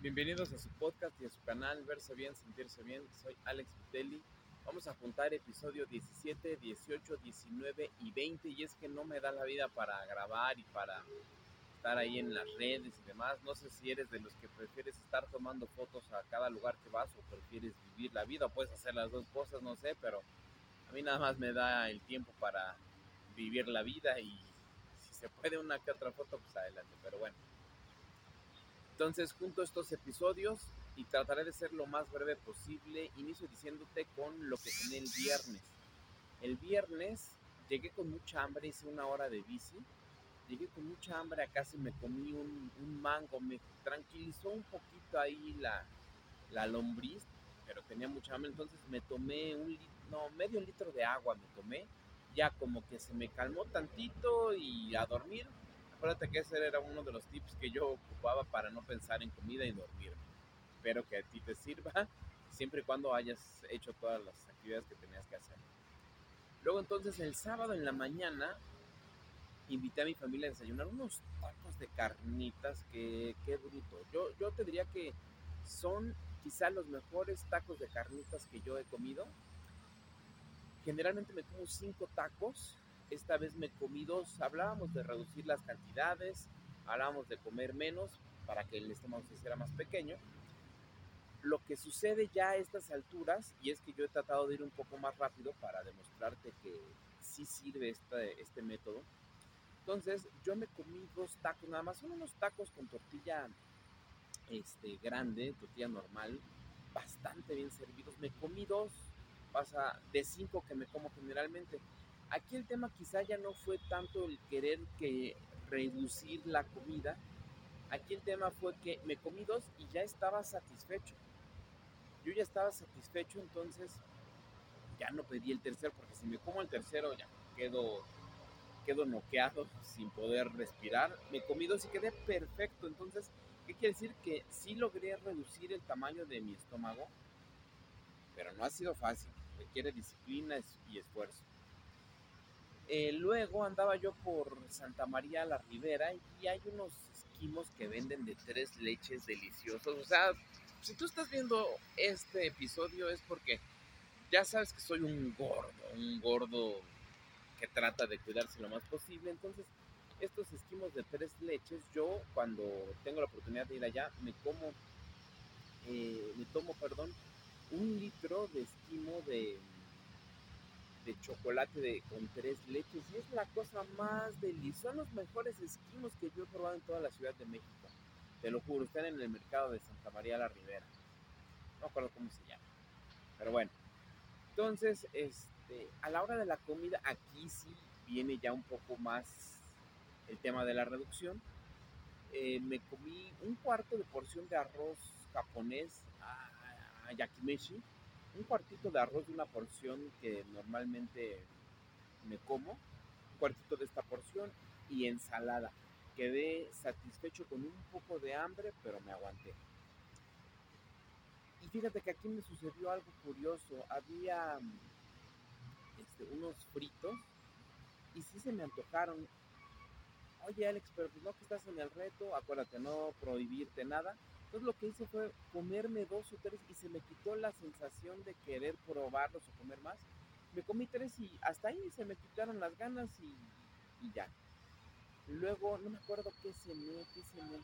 Bienvenidos a su podcast y a su canal Verse Bien, Sentirse Bien. Soy Alex Vitelli. Vamos a juntar episodio 17, 18, 19 y 20 y es que no me da la vida para grabar y para estar ahí en las redes y demás. No sé si eres de los que prefieres estar tomando fotos a cada lugar que vas o prefieres vivir la vida puedes hacer las dos cosas, no sé, pero a mí nada más me da el tiempo para vivir la vida y si se puede una que otra foto, pues adelante, pero bueno. Entonces, junto a estos episodios y trataré de ser lo más breve posible, inicio diciéndote con lo que cené el viernes. El viernes llegué con mucha hambre, hice una hora de bici. Llegué con mucha hambre a casa me comí un, un mango. Me tranquilizó un poquito ahí la, la lombriz, pero tenía mucha hambre. Entonces me tomé un no, medio litro de agua me tomé. Ya como que se me calmó tantito y a dormir acuérdate que ese era uno de los tips que yo ocupaba para no pensar en comida y dormir. Espero que a ti te sirva, siempre y cuando hayas hecho todas las actividades que tenías que hacer. Luego entonces el sábado en la mañana invité a mi familia a desayunar unos tacos de carnitas, que qué bruto. Yo, yo te diría que son quizá los mejores tacos de carnitas que yo he comido. Generalmente me como cinco tacos esta vez me comí dos. Hablábamos de reducir las cantidades, hablábamos de comer menos para que el estómago se hiciera más pequeño. Lo que sucede ya a estas alturas, y es que yo he tratado de ir un poco más rápido para demostrarte que sí sirve este, este método. Entonces, yo me comí dos tacos, nada más son unos tacos con tortilla este, grande, tortilla normal, bastante bien servidos. Me comí dos, pasa de cinco que me como generalmente. Aquí el tema quizá ya no fue tanto el querer que reducir la comida. Aquí el tema fue que me comí dos y ya estaba satisfecho. Yo ya estaba satisfecho, entonces ya no pedí el tercero, porque si me como el tercero ya quedo, quedo noqueado sin poder respirar. Me comí dos y quedé perfecto. Entonces, ¿qué quiere decir? Que sí logré reducir el tamaño de mi estómago, pero no ha sido fácil. Requiere disciplina y esfuerzo. Eh, luego andaba yo por Santa María la Ribera y hay unos esquimos que venden de tres leches deliciosos. O sea, si tú estás viendo este episodio es porque ya sabes que soy un gordo, un gordo que trata de cuidarse lo más posible. Entonces, estos esquimos de tres leches, yo cuando tengo la oportunidad de ir allá, me como, eh, me tomo, perdón, un litro de esquimo de de chocolate de, con tres leches y es la cosa más deliciosa. Son los mejores esquimos que yo he probado en toda la Ciudad de México. Te lo juro, están en el mercado de Santa María la Ribera. No recuerdo cómo se llama. Pero bueno. Entonces, este, a la hora de la comida, aquí sí viene ya un poco más el tema de la reducción. Eh, me comí un cuarto de porción de arroz japonés a, a yakimeshi un cuartito de arroz de una porción que normalmente me como, un cuartito de esta porción y ensalada. Quedé satisfecho con un poco de hambre, pero me aguanté. Y fíjate que aquí me sucedió algo curioso. Había este, unos fritos y sí se me antojaron. Oye Alex, pero pues no que estás en el reto, acuérdate, no prohibirte nada entonces lo que hice fue comerme dos o tres y se me quitó la sensación de querer probarlos o comer más. Me comí tres y hasta ahí se me quitaron las ganas y, ya. Luego, no me acuerdo qué cené, qué cené.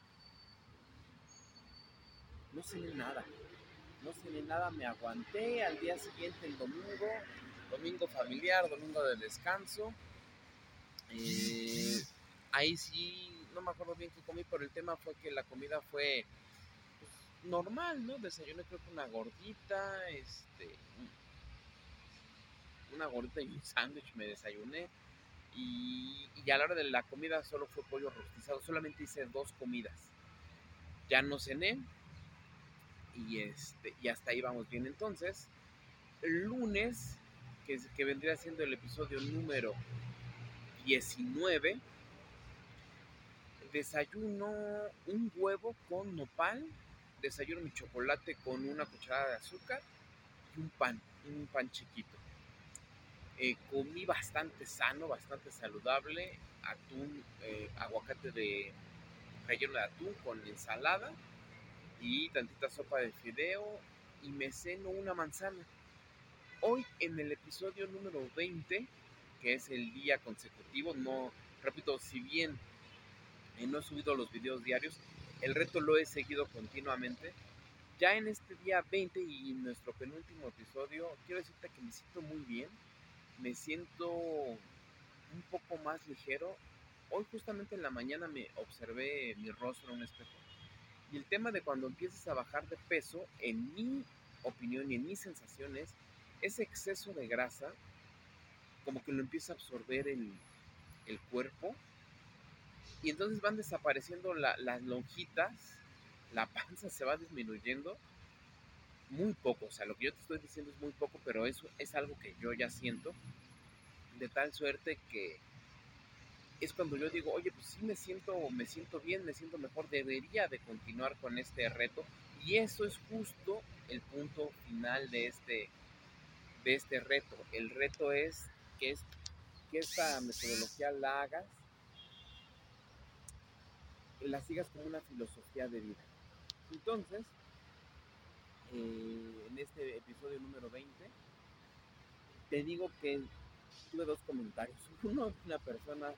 No cené nada. No cené nada, me aguanté. Al día siguiente, el domingo, domingo familiar, domingo de descanso. Eh, ahí sí, no me acuerdo bien qué comí, pero el tema fue que la comida fue normal, ¿no? Desayuné creo que una gordita, este, una gordita y un sándwich me desayuné. Y, y, a la hora de la comida solo fue pollo rostizado, solamente hice dos comidas. Ya no cené y, este, y hasta ahí vamos bien. Entonces, el lunes, que, que vendría siendo el episodio número 19, desayuno un huevo con nopal desayuno mi chocolate con una cucharada de azúcar y un pan, un pan chiquito. Eh, comí bastante sano, bastante saludable, atún, eh, aguacate de relleno de atún con ensalada y tantita sopa de fideo y me ceno una manzana. Hoy en el episodio número 20, que es el día consecutivo, no, repito, si bien eh, no he subido los videos diarios, el reto lo he seguido continuamente. Ya en este día 20 y nuestro penúltimo episodio, quiero decirte que me siento muy bien, me siento un poco más ligero. Hoy justamente en la mañana me observé mi rostro en un espejo y el tema de cuando empieces a bajar de peso, en mi opinión y en mis sensaciones, ese exceso de grasa como que lo empieza a absorber el, el cuerpo y entonces van desapareciendo las lonjitas, la panza se va disminuyendo muy poco, o sea, lo que yo te estoy diciendo es muy poco, pero eso es algo que yo ya siento, de tal suerte que es cuando yo digo, oye, pues sí me siento, me siento bien, me siento mejor, debería de continuar con este reto, y eso es justo el punto final de este, de este reto. El reto es que, es que esta metodología la hagas la sigas como una filosofía de vida. Entonces, eh, en este episodio número 20, te digo que tuve dos comentarios. Uno una persona,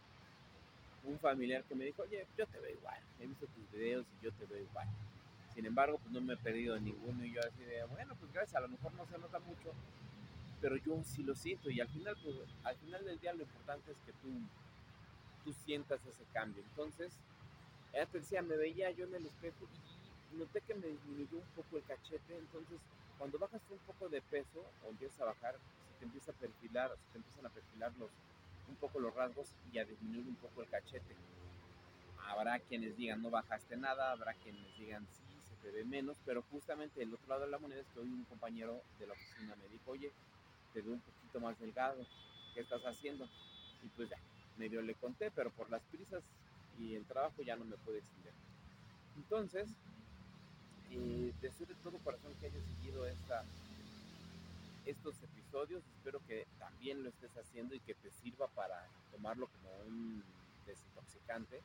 un familiar que me dijo, oye, yo te veo igual, he visto tus videos y yo te veo igual. Sin embargo, pues no me he perdido ninguno y yo así de, bueno, pues gracias, a lo mejor no se nota mucho, pero yo sí lo siento y al final, pues, al final del día lo importante es que tú, tú sientas ese cambio. Entonces, ella te decía, me veía yo en el espejo y noté que me disminuyó un poco el cachete, entonces cuando bajas un poco de peso o empiezas a bajar, se te empieza a perfilar, se te empiezan a perfilar los, un poco los rasgos y a disminuir un poco el cachete. Habrá quienes digan no bajaste nada, habrá quienes digan sí, se te ve menos, pero justamente el otro lado de la moneda es que hoy un compañero de la oficina me dijo, oye, te veo un poquito más delgado, ¿qué estás haciendo? Y pues ya, medio le conté, pero por las prisas y el trabajo ya no me puede extender. Entonces, eh, deseo de todo corazón que hayas seguido esta, estos episodios. Espero que también lo estés haciendo y que te sirva para tomarlo como un desintoxicante.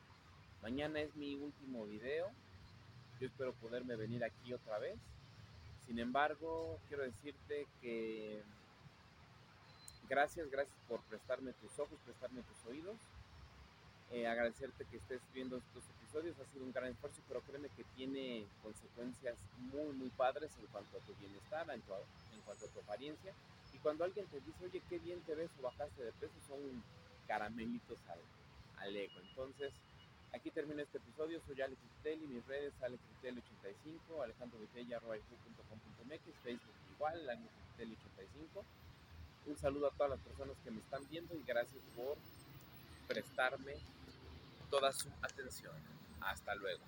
Mañana es mi último video. Yo espero poderme venir aquí otra vez. Sin embargo, quiero decirte que gracias, gracias por prestarme tus ojos, prestarme tus oídos. Eh, agradecerte que estés viendo estos episodios, ha sido un gran esfuerzo, pero créeme que tiene consecuencias muy, muy padres en cuanto a tu bienestar, en, cuanto a tu apariencia. Y cuando alguien te dice, oye, qué bien te ves o bajaste de peso, son caramelitos al, al ego. Entonces, aquí termina este episodio. Soy Alex Vitelli, mis redes alexvitelli85, alejandrovitella.com.mx, Facebook igual, Alex 85 Un saludo a todas las personas que me están viendo y gracias por prestarme toda su atención. Hasta luego.